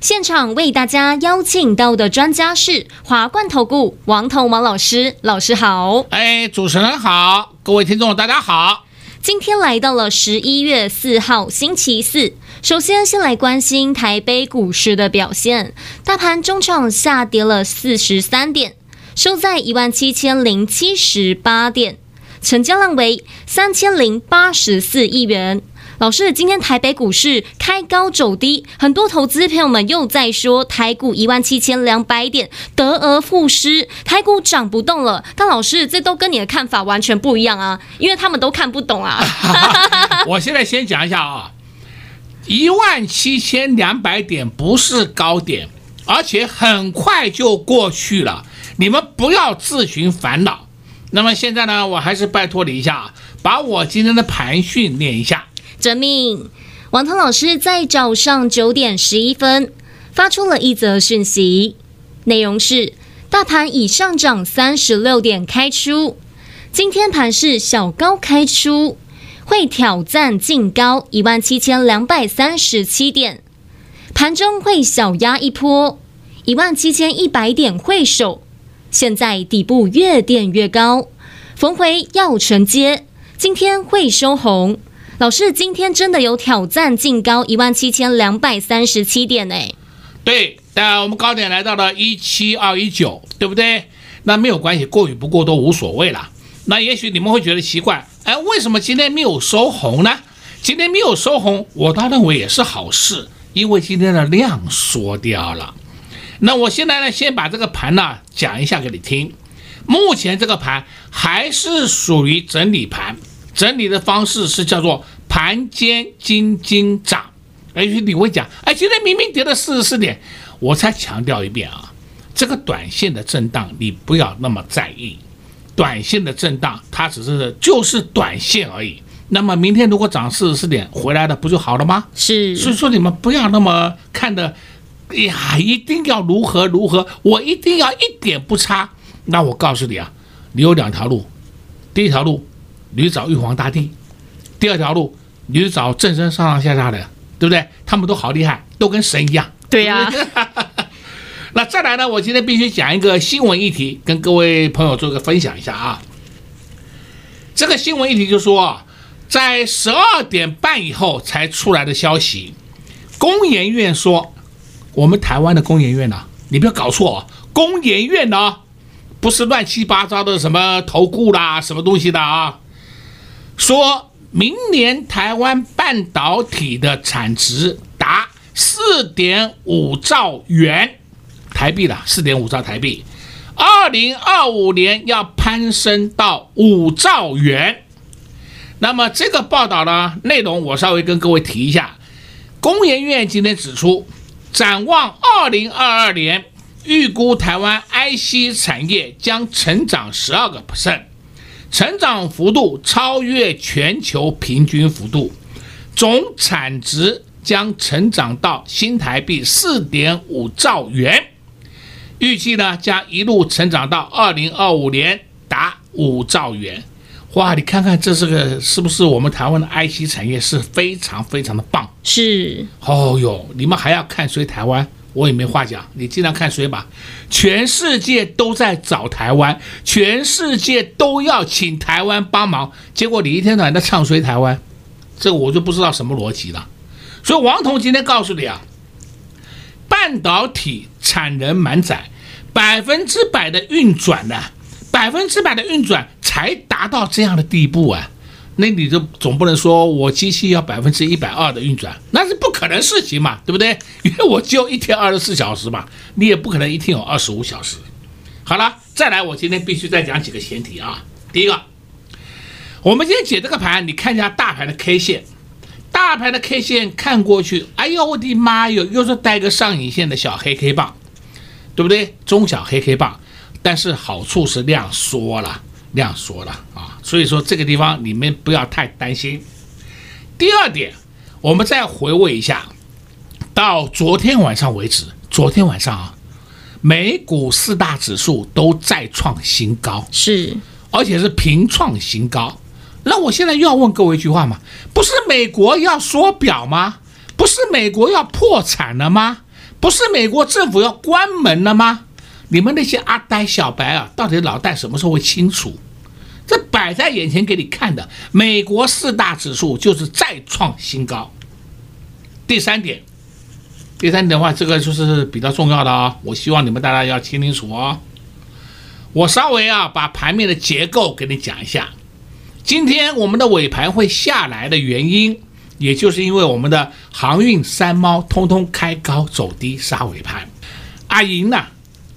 现场为大家邀请到的专家是华冠投顾王彤王老师，老师好。哎，主持人好，各位听众大家好。今天来到了十一月四号星期四，首先先来关心台北股市的表现，大盘中场下跌了四十三点，收在一万七千零七十八点，成交量为三千零八十四亿元。老师，今天台北股市开高走低，很多投资朋友们又在说台股一万七千两百点得而复失，台股涨不动了。但老师，这都跟你的看法完全不一样啊，因为他们都看不懂啊。我现在先讲一下啊，一万七千两百点不是高点，而且很快就过去了，你们不要自寻烦恼。那么现在呢，我还是拜托你一下，把我今天的盘讯念一下。生命，王涛老师在早上九点十一分发出了一则讯息，内容是：大盘已上涨三十六点开出，今天盘是小高开出，会挑战净高一万七千两百三十七点，盘中会小压一波一万七千一百点会守，现在底部越垫越高，逢回要承接，今天会收红。老师，今天真的有挑战净高一万七千两百三十七点呢？对，但我们高点来到了一七二一九，对不对？那没有关系，过与不过都无所谓了。那也许你们会觉得奇怪，哎，为什么今天没有收红呢？今天没有收红，我倒认为也是好事，因为今天的量缩掉了。那我现在呢，先把这个盘呢讲一下给你听。目前这个盘还是属于整理盘。整理的方式是叫做盘间金金涨，哎，你会讲，哎，今天明明跌了四十四点，我再强调一遍啊，这个短线的震荡你不要那么在意，短线的震荡它只是就是短线而已。那么明天如果涨四十四点回来了，不就好了吗？是，所以说你们不要那么看的，哎呀，一定要如何如何，我一定要一点不差。那我告诉你啊，你有两条路，第一条路。你去找玉皇大帝，第二条路你去找正身上上下下的，对不对？他们都好厉害，都跟神一样。对呀、啊。那再来呢？我今天必须讲一个新闻议题，跟各位朋友做个分享一下啊。这个新闻议题就说，在十二点半以后才出来的消息，工研院说，我们台湾的工研院呢、啊，你不要搞错啊，工研院呢，不是乱七八糟的什么投顾啦，什么东西的啊。说明年台湾半导体的产值达四点五兆元台币了，四点五兆台币，二零二五年要攀升到五兆元。那么这个报道呢，内容我稍微跟各位提一下。工研院今天指出，展望二零二二年，预估台湾 IC 产业将成长十二个 percent。成长幅度超越全球平均幅度，总产值将成长到新台币四点五兆元，预计呢将一路成长到二零二五年达五兆元。哇，你看看这是个是不是我们台湾的 IC 产业是非常非常的棒？是。哦哟，你们还要看谁台湾？我也没话讲，你经常看谁吧。全世界都在找台湾，全世界都要请台湾帮忙，结果你一天到晚在唱衰台湾，这个我就不知道什么逻辑了。所以王彤今天告诉你啊，半导体产能满载，百分之百的运转呢，百分之百的运转才达到这样的地步啊。那你就总不能说我机器要百分之一百二的运转，那是不可能事情嘛，对不对？因为我只有一天二十四小时嘛，你也不可能一天有二十五小时。好了，再来，我今天必须再讲几个前提啊。第一个，我们今天解这个盘，你看一下大盘的 K 线，大盘的 K 线看过去，哎呦我的妈哟，又是带个上影线的小黑 K 棒，对不对？中小黑 K 棒，但是好处是量缩了，量缩了啊，所以说这个地方你们不要太担心。第二点，我们再回味一下，到昨天晚上为止，昨天晚上啊，美股四大指数都再创新高，是，而且是平创新高。那我现在又要问各位一句话嘛？不是美国要缩表吗？不是美国要破产了吗？不是美国政府要关门了吗？你们那些阿呆小白啊，到底脑袋什么时候会清楚？这摆在眼前给你看的，美国四大指数就是再创新高。第三点，第三点的话，这个就是比较重要的啊、我希望你们大家要听清楚哦。我稍微啊把盘面的结构给你讲一下。今天我们的尾盘会下来的原因，也就是因为我们的航运三猫通通开高走低杀尾盘。阿银呐，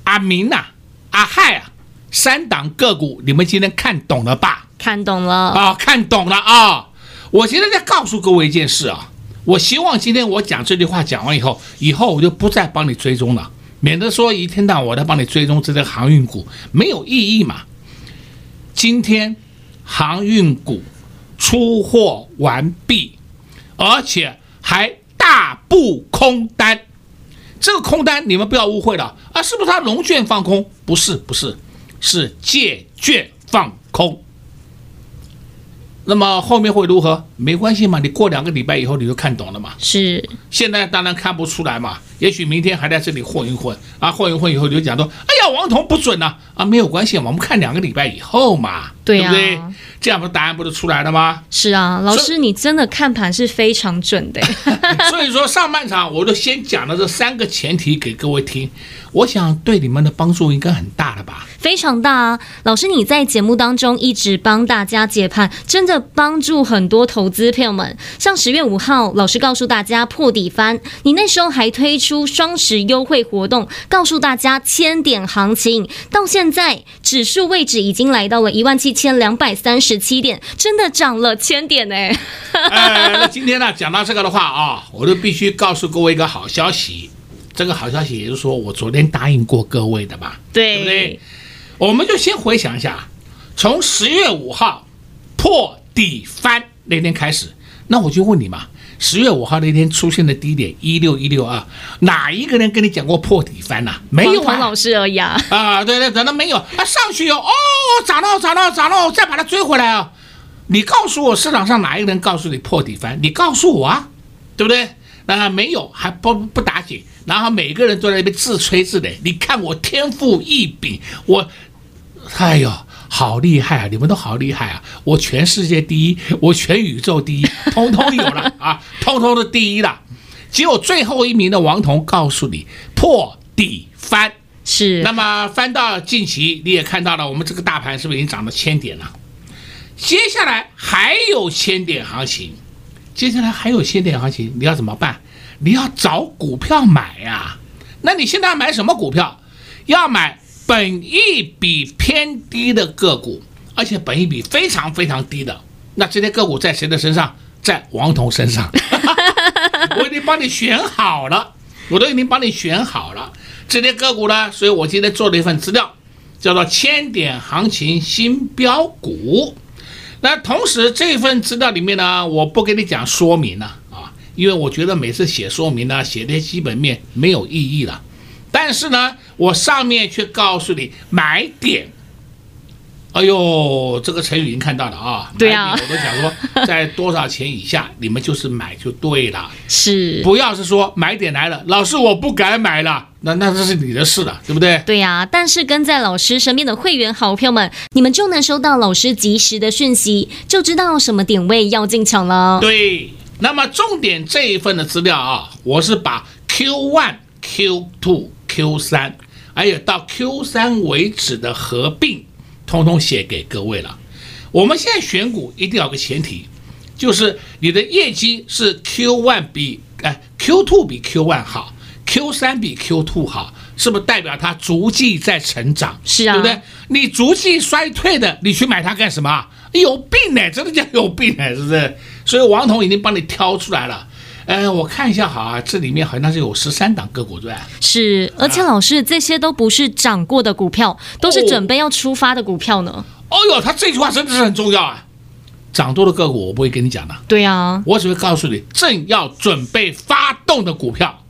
阿明呐，阿亥啊，三档个股，你们今天看懂了吧？看懂了啊，看懂了啊！我现在在告诉各位一件事啊，我希望今天我讲这句话讲完以后，以后我就不再帮你追踪了，免得说一天到晚我在帮你追踪这个航运股没有意义嘛。今天。航运股出货完毕，而且还大布空单。这个空单你们不要误会了啊！是不是他龙卷放空？不是，不是，是借券放空。那么后面会如何？没关系嘛，你过两个礼拜以后你就看懂了嘛。是，现在当然看不出来嘛。也许明天还在这里混一混啊，混一混以后就讲说，哎呀，王彤不准呐啊，啊，没有关系嘛，我们看两个礼拜以后嘛，对、啊，对不对？这样不答案不就出来了吗？是啊，老师你真的看盘是非常准的。所以说上半场我就先讲了这三个前提给各位听，我想对你们的帮助应该很大了吧？非常大啊，老师你在节目当中一直帮大家解盘，真的帮助很多投资朋友们。像十月五号，老师告诉大家破底翻，你那时候还推出。出双十优惠活动，告诉大家千点行情，到现在指数位置已经来到了一万七千两百三十七点，真的涨了千点呢。哎，那今天呢，讲到这个的话啊，我就必须告诉各位一个好消息。这个好消息也就是说我昨天答应过各位的嘛，对，对不对？我们就先回想一下，从十月五号破底翻那天开始，那我就问你嘛。十月五号那天出现的低点一六一六二，哪一个人跟你讲过破底翻呐、啊？没有啊，老师而已啊。啊，对对，等到没有，啊上去哦，哦涨了涨了涨了，再把它追回来啊！你告诉我市场上哪一个人告诉你破底翻？你告诉我啊，对不对？那没有还不不打紧，然后每个人都在那边自吹自擂。你看我天赋异禀，我，哎呦。好厉害啊！你们都好厉害啊！我全世界第一，我全宇宙第一，通通有了啊，通通的第一了。只有最后一名的王彤告诉你破底翻是。那么翻到近期你也看到了，我们这个大盘是不是已经涨了千点了？接下来还有千点行情，接下来还有千点行情，你要怎么办？你要找股票买呀、啊。那你现在要买什么股票？要买。本益比偏低的个股，而且本益比非常非常低的，那这些个股在谁的身上？在王彤身上，我已经帮你选好了，我都已经帮你选好了这些个股呢。所以我今天做了一份资料，叫做“千点行情新标股”。那同时这份资料里面呢，我不给你讲说明了啊，因为我觉得每次写说明呢，写这些基本面没有意义了。但是呢，我上面却告诉你买点。哎呦，这个成语已经看到了啊！对啊，我都想说，在多少钱以下，你们就是买就对了。是，不要是说买点来了，老师我不敢买了，那那这是你的事了，对不对？对呀，但是跟在老师身边的会员好朋友们，你们就能收到老师及时的讯息，就知道什么点位要进场了。对，那么重点这一份的资料啊，我是把 Q one、Q two。Q 三，还有到 Q 三为止的合并，通通写给各位了。我们现在选股一定要有个前提，就是你的业绩是 Q one 比哎 Q two 比 Q one 好，Q 三比 Q two 好，是不是代表它逐季在成长？是啊，对不对？你逐季衰退的，你去买它干什么？有病呢，真的叫有病呢，是不是？所以王彤已经帮你挑出来了。哎，我看一下，好啊，这里面好像是有十三档个股，对吧？是，而且老师，这些都不是涨过的股票，都是准备要出发的股票呢。哦哟，他这句话真的是很重要啊！涨多的个股我不会跟你讲的，对啊，我只会告诉你正要准备发动的股票。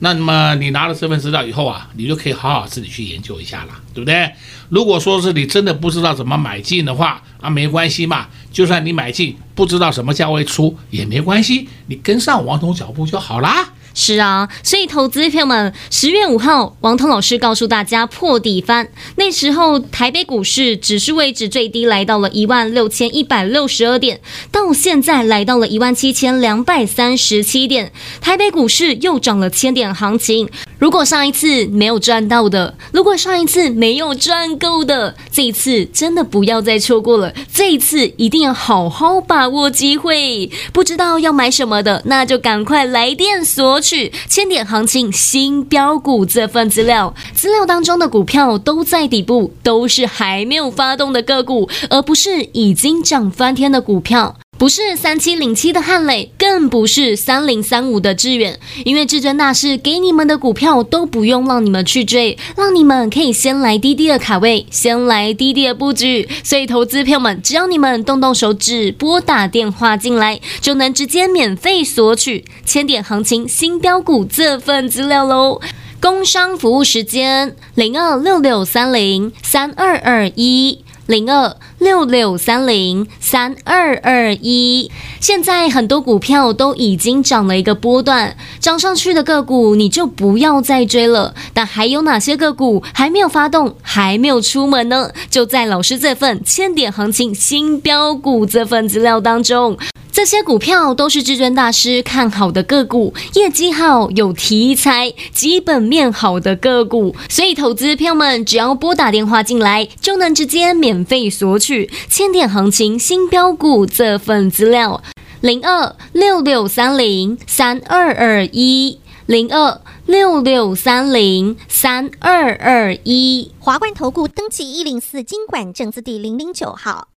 那么你拿了这份资料以后啊，你就可以好好自己去研究一下了，对不对？如果说是你真的不知道怎么买进的话啊，没关系嘛，就算你买进不知道什么价位出也没关系，你跟上王总脚步就好啦。是啊，所以投资朋友们，十月五号，王彤老师告诉大家破底翻。那时候台北股市指数位置最低来到了一万六千一百六十二点，到现在来到了一万七千两百三十七点，台北股市又涨了千点行情。如果上一次没有赚到的，如果上一次没有赚够的，这一次真的不要再错过了，这一次一定要好好把握机会。不知道要买什么的，那就赶快来电索。去千点行情新标股这份资料，资料当中的股票都在底部，都是还没有发动的个股，而不是已经涨翻天的股票。不是三七零七的汉磊，更不是三零三五的智远，因为至尊大师给你们的股票都不用让你们去追，让你们可以先来滴滴的卡位，先来滴滴的布局。所以投资朋友们，只要你们动动手指，拨打电话进来，就能直接免费索取千点行情新标股这份资料喽。工商服务时间零二六六三零三二二一。零二六六三零三二二一，现在很多股票都已经涨了一个波段，涨上去的个股你就不要再追了。但还有哪些个股还没有发动，还没有出门呢？就在老师这份千点行情新标股这份资料当中。这些股票都是至尊大师看好的个股，业绩好、有题材、基本面好的个股，所以投资票们只要拨打电话进来，就能直接免费索取千点行情新标股这份资料。零二六六三零三二二一，零二六六三零三二二一，华冠投顾登记一零四金管证字第零零九号。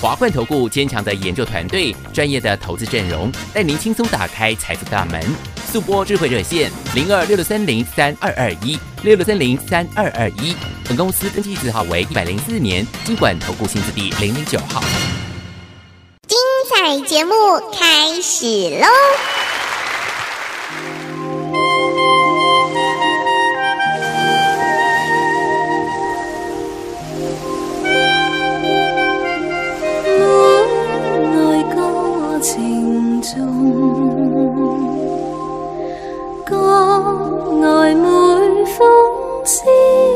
华冠投顾坚强的研究团队，专业的投资阵容，带您轻松打开财富大门。速播智慧热线零二六六三零三二二一六六三零三二二一。本公司登记字号为一百零四年经管投顾新字第零零九号。精彩节目开始喽！却未知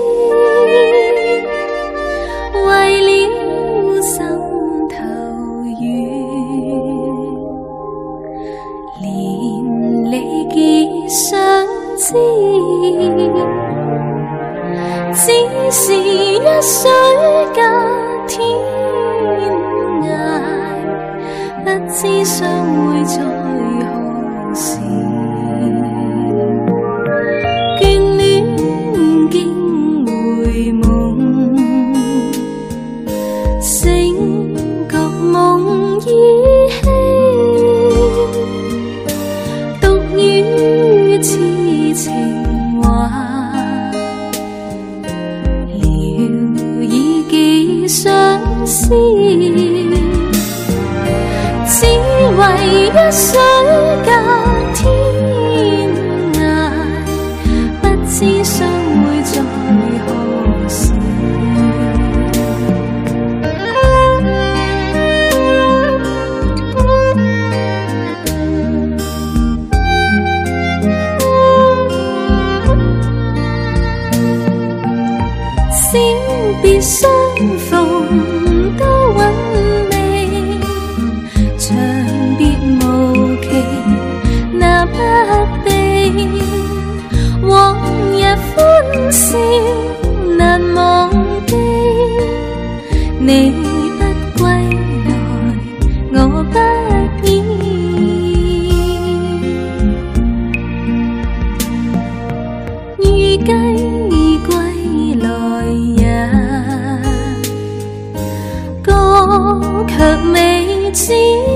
see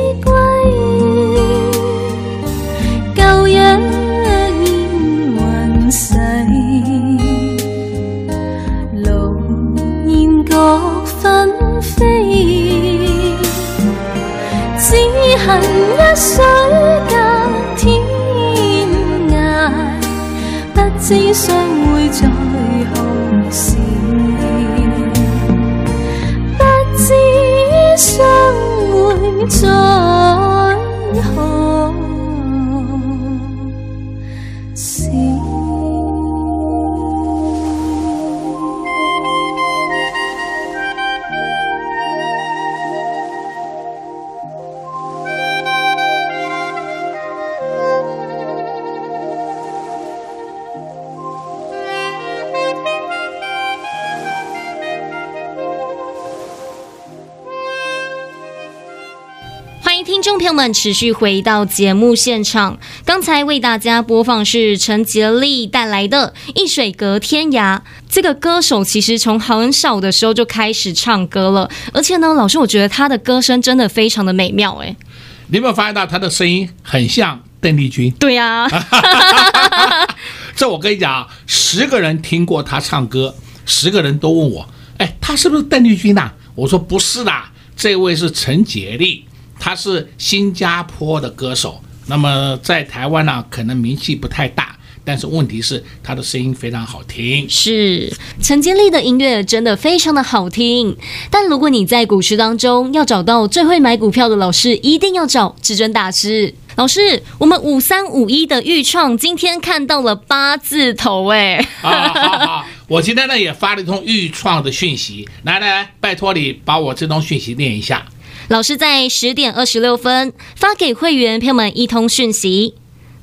听众朋友们，持续回到节目现场。刚才为大家播放是陈洁丽带来的《一水隔天涯》。这个歌手其实从很小的时候就开始唱歌了，而且呢，老师，我觉得他的歌声真的非常的美妙。哎，你有没有发现到他的声音很像邓丽君？对呀、啊。这我跟你讲，十个人听过他唱歌，十个人都问我：“哎，他是不是邓丽君呐、？”我说：“不是的，这位是陈洁丽。”他是新加坡的歌手，那么在台湾呢，可能名气不太大，但是问题是他的声音非常好听。是陈洁丽的音乐真的非常的好听，但如果你在股市当中要找到最会买股票的老师，一定要找至尊大师。老师，我们五三五一的预创今天看到了八字头，哎，啊，好好，我今天呢也发了一通预创的讯息，来来来，拜托你把我这通讯息念一下。老师在十点二十六分发给会员朋友们一通讯息，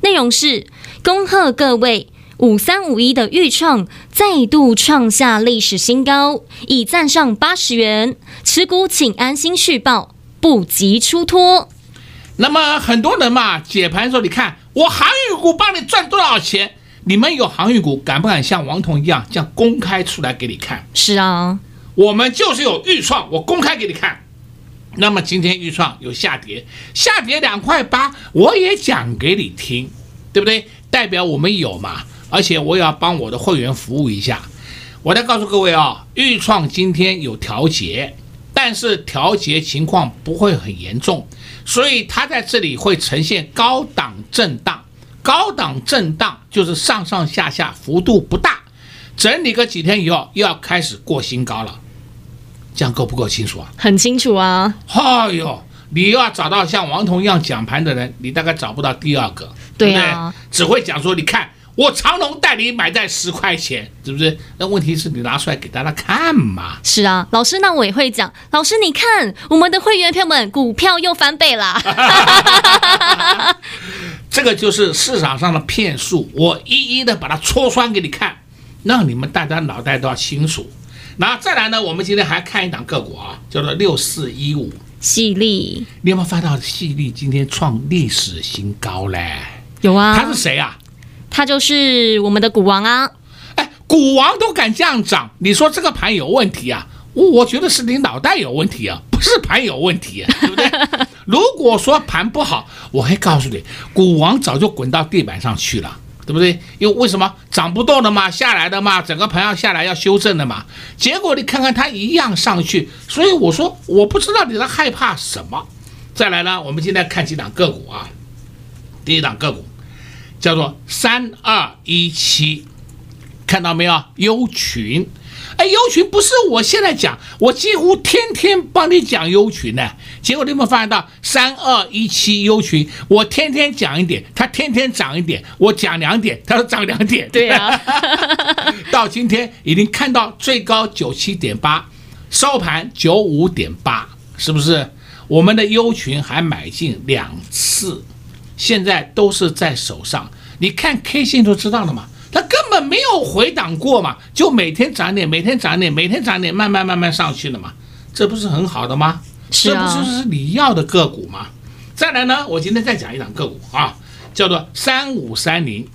内容是：恭贺各位五三五一的预创再度创下历史新高，已站上八十元，持股请安心续报，不急出脱。那么很多人嘛解盘说，你看我航运股帮你赚多少钱？你们有航运股，敢不敢像王彤一样这样公开出来给你看？是啊，我们就是有预创，我公开给你看。那么今天预创有下跌，下跌两块八，我也讲给你听，对不对？代表我们有嘛，而且我也要帮我的会员服务一下。我再告诉各位啊、哦，钰创今天有调节，但是调节情况不会很严重，所以它在这里会呈现高档震荡。高档震荡就是上上下下幅度不大，整理个几天以后又要开始过新高了。这样够不够清楚啊？很清楚啊！哎呦，你要找到像王彤一样讲盘的人，你大概找不到第二个，对啊，对不对？只会讲说，你看我长隆带你买在十块钱，是不是？那问题是你拿出来给大家看嘛？是啊，老师，那我也会讲。老师，你看我们的会员朋友们，股票又翻倍了。这个就是市场上的骗术，我一一的把它戳穿给你看，让你们大家脑袋都要清楚。那再来呢？我们今天还看一档个股啊，叫做六四一五，细粒。你有没有发到细粒今天创历史新高嘞？有啊。他是谁啊？他就是我们的股王啊！哎，股王都敢这样涨，你说这个盘有问题啊？我我觉得是你脑袋有问题啊，不是盘有问题啊，对不对？如果说盘不好，我会告诉你，股王早就滚到地板上去了。对不对？因为为什么涨不动的嘛，下来的嘛，整个盘要下来要修正的嘛。结果你看看它一样上去，所以我说我不知道你在害怕什么。再来呢，我们今天看几档个股啊。第一档个股叫做三二一七，看到没有？优群。哎，优群不是我现在讲，我几乎天天帮你讲优群呢。结果你有没有发现到三二一七优群，我天天讲一点，它天天涨一点，我讲两点，它都涨两点。对啊，到今天已经看到最高九七点八，收盘九五点八，是不是？我们的优群还买进两次，现在都是在手上，你看 K 线就知道了嘛。它根本没有回档过嘛，就每天涨点，每天涨点，每天涨点，慢慢慢慢上去了嘛，这不是很好的吗？这不就是你要的个股吗？再来呢，我今天再讲一档个股啊，叫做三五三零，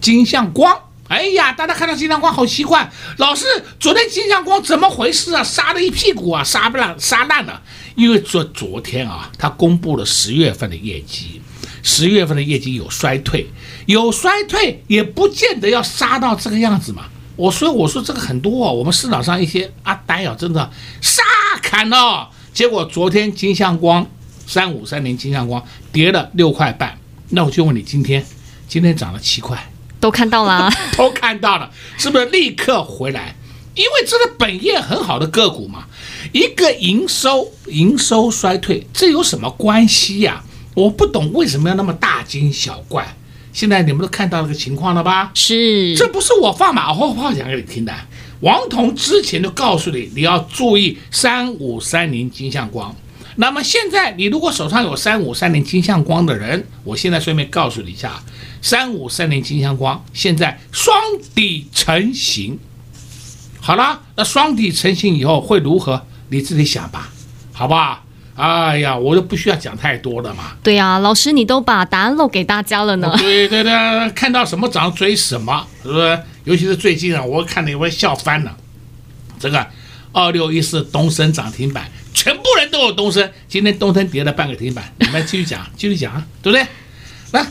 金像光。哎呀，大家看到金像光好奇怪，老师，昨天金像光怎么回事啊？杀了一屁股啊，杀不烂，杀烂了，因为昨昨天啊，他公布了十月份的业绩。十月份的业绩有衰退，有衰退也不见得要杀到这个样子嘛。我所以我说这个很多哦，我们市场上一些阿呆啊，真的杀砍了。结果昨天金像光三五三零金像光跌了六块半，那我就问你，今天今天涨了七块，都看到了啊，都看到了，是不是立刻回来？因为这是本业很好的个股嘛，一个营收营收衰退，这有什么关系呀？我不懂为什么要那么大惊小怪。现在你们都看到那个情况了吧？是，这不是我放马后炮讲给你听的。王彤之前就告诉你，你要注意三五三零金相光。那么现在你如果手上有三五三零金相光的人，我现在顺便告诉你一下，三五三零金相光现在双底成型。好了，那双底成型以后会如何？你自己想吧，好不好？哎呀，我都不需要讲太多了嘛。对呀，老师，你都把答案漏给大家了呢。对对对，看到什么涨追什么，是不是？尤其是最近啊，我看了我笑翻了。这个二六一四东升涨停板，全部人都有东升。今天东升跌了半个停板，你们继续讲，继续讲，对不对？来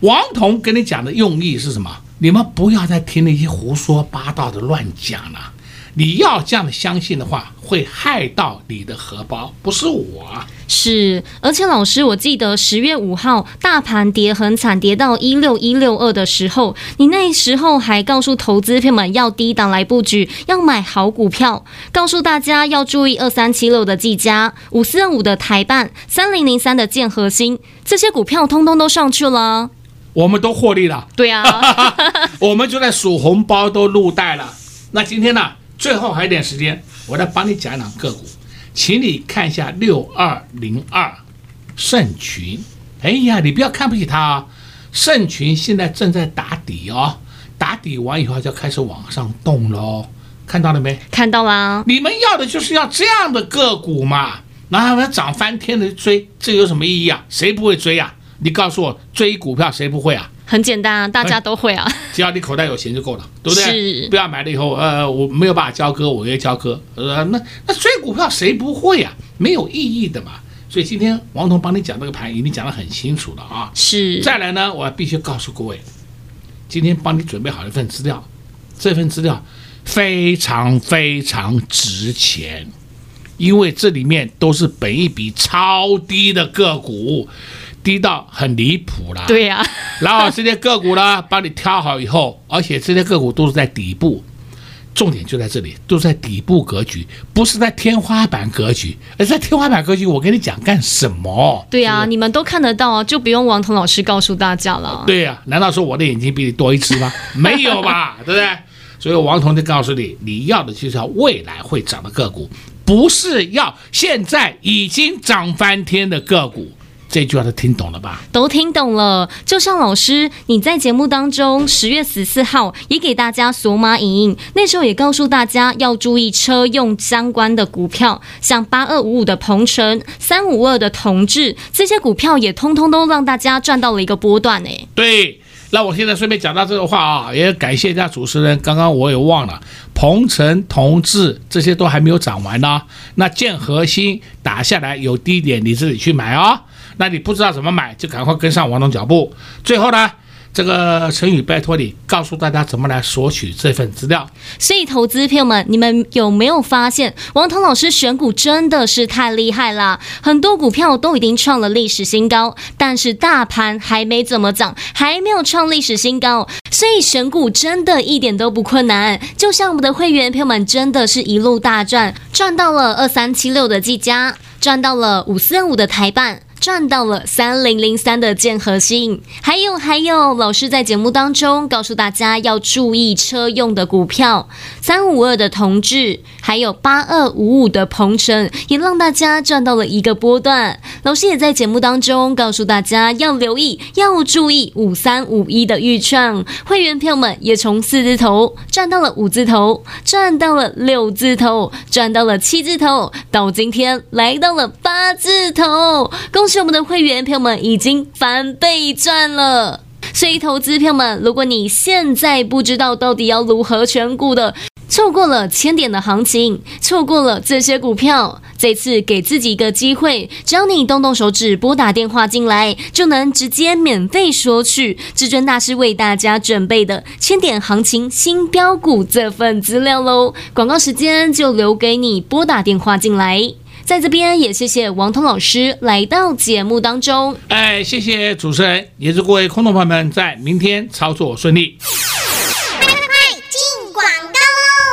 王彤跟你讲的用意是什么？你们不要再听那些胡说八道的乱讲了。你要这样的相信的话，会害到你的荷包，不是我。是，而且老师，我记得十月五号大盘跌很惨，跌到一六一六二的时候，你那时候还告诉投资朋友们要低档来布局，要买好股票，告诉大家要注意二三七六的技嘉、五四二五的台办、三零零三的建核心，这些股票通通都上去了。我们都获利了，对啊，我们就在数红包都入袋了。那今天呢，最后还有点时间，我来帮你讲讲个股，请你看一下六二零二盛群。哎呀，你不要看不起它啊，盛群现在正在打底哦，打底完以后就开始往上动喽，看到了没？看到啦。你们要的就是要这样的个股嘛，然后要涨翻天的追，这有什么意义啊？谁不会追呀？你告诉我，追股票谁不会啊？很简单啊，大家都会啊。只要你口袋有钱就够了，对不对？是。不要买了以后，呃，我没有办法交割，我也交割。呃，那那追股票谁不会啊？没有意义的嘛。所以今天王彤帮你讲这个盘，已经讲得很清楚了啊。是。再来呢，我必须告诉各位，今天帮你准备好一份资料，这份资料非常非常值钱。因为这里面都是本一笔超低的个股，低到很离谱了。对呀、啊，然后这些个股呢，帮你挑好以后，而且这些个股都是在底部，重点就在这里，都是在底部格局，不是在天花板格局。而在天花板格局，我跟你讲干什么？对呀、你们都看得到啊，就不用王彤老师告诉大家了。对呀、啊，难道说我的眼睛比你多一只吗？没有吧，对不对？所以王彤就告诉你，你要的就是要未来会涨的个股。不是要现在已经涨翻天的个股，这句话都听懂了吧？都听懂了。就像老师你在节目当中十月十四号也给大家索马影印，那时候也告诉大家要注意车用相关的股票，像八二五五的鹏程、三五二的同志，这些股票也通通都让大家赚到了一个波段呢。对。那我现在顺便讲到这个话啊，也感谢一下主持人。刚刚我也忘了，鹏程、同志这些都还没有涨完呢。那建核心打下来有低点，你自己去买哦。那你不知道怎么买，就赶快跟上王总脚步。最后呢，这个陈宇拜托你告诉大家怎么来索取这份资料。所以，投资朋友们，你们有没有发现王彤老师选股真的是太厉害了？很多股票都已经创了历史新高，但是大盘还没怎么涨，还没有创历史新高。所以选股真的一点都不困难。就像我们的会员朋友们，真的是一路大赚，赚到了二三七六的技嘉，赚到了五四五的台半。赚到了三零零三的建核心，还有还有，老师在节目当中告诉大家要注意车用的股票，三五二的同志，还有八二五五的鹏程，也让大家赚到了一个波段。老师也在节目当中告诉大家要留意，要注意五三五一的预创，会员票们也从四字头赚到了五字头，赚到了六字头，赚到了七字头，到今天来到了八字头，恭喜！是我们的会员朋友们已经翻倍赚了，所以投资朋友们，如果你现在不知道到底要如何选股的，错过了千点的行情，错过了这些股票，这次给自己一个机会，只要你动动手指拨打电话进来，就能直接免费索取至尊大师为大家准备的千点行情新标股这份资料喽。广告时间就留给你拨打电话进来。在这边也谢谢王通老师来到节目当中。哎，谢谢主持人，也祝各位空头朋友们在明天操作顺利。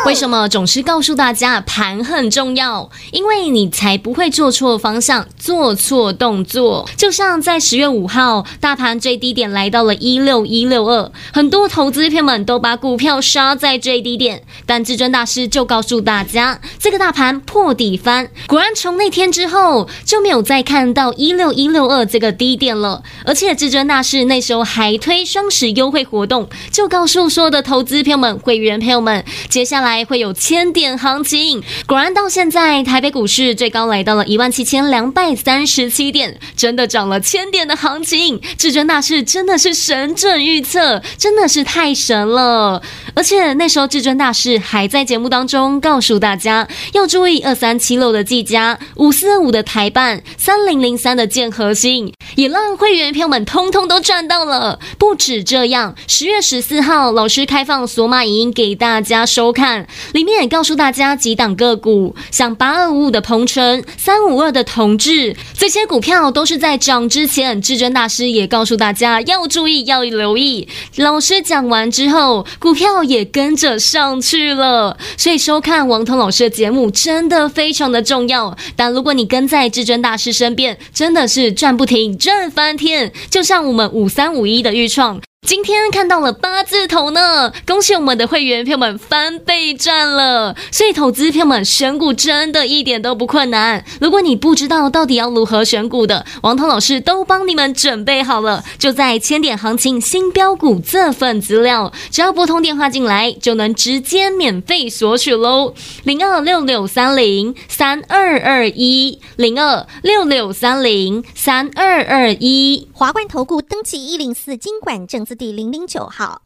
为什么总是告诉大家盘很重要？因为你才不会做错方向，做错动作。就像在十月五号，大盘最低点来到了一六一六二，很多投资朋友们都把股票杀在最低点，但至尊大师就告诉大家，这个大盘破底翻。果然，从那天之后就没有再看到一六一六二这个低点了。而且，至尊大师那时候还推双十优惠活动，就告诉所有的投资朋友们、会员朋友们，接下来。还会有千点行情，果然到现在台北股市最高来到了一万七千两百三十七点，真的涨了千点的行情。至尊大师真的是神准预测，真的是太神了。而且那时候至尊大师还在节目当中告诉大家要注意二三七六的技嘉、五四二五的台办、三零零三的建和兴，也让会员朋友们通通都赚到了。不止这样，十月十四号老师开放索马影音给大家收看。里面也告诉大家几档个股，像八二五五的鹏程、三五二的同致，这些股票都是在涨之前，至尊大师也告诉大家要注意，要留意。老师讲完之后，股票也跟着上去了。所以收看王彤老师的节目真的非常的重要。但如果你跟在至尊大师身边，真的是赚不停，赚翻天。就像我们五三五一的预创。今天看到了八字头呢，恭喜我们的会员朋友们翻倍赚了。所以投资朋友们选股真的一点都不困难。如果你不知道到底要如何选股的，王涛老师都帮你们准备好了，就在千点行情新标股这份资料，只要拨通电话进来，就能直接免费索取喽。零二六六三零三二二一，零二六六三零三二二一，华冠投顾登记一零四金管证字第零零九号，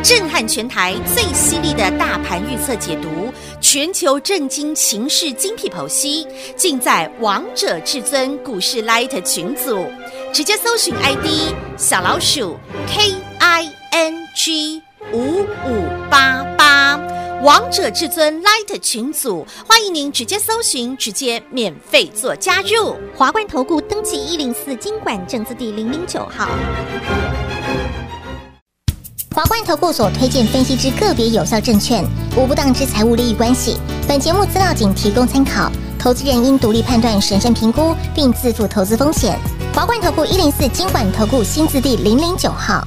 震撼全台最犀利的大盘预测解读，全球震惊情势精辟剖析，尽在王者至尊股市 Light 群组，直接搜寻 ID 小老鼠 K I N G 五五八八，王者至尊 Light 群组，欢迎您直接搜寻，直接免费做加入。华冠投顾登记一零四金管证字第零零九号。华冠投顾所推荐分析之个别有效证券，无不当之财务利益关系。本节目资料仅提供参考，投资人应独立判断、审慎评估，并自负投资风险。华冠投顾一零四金管投顾新字第零零九号。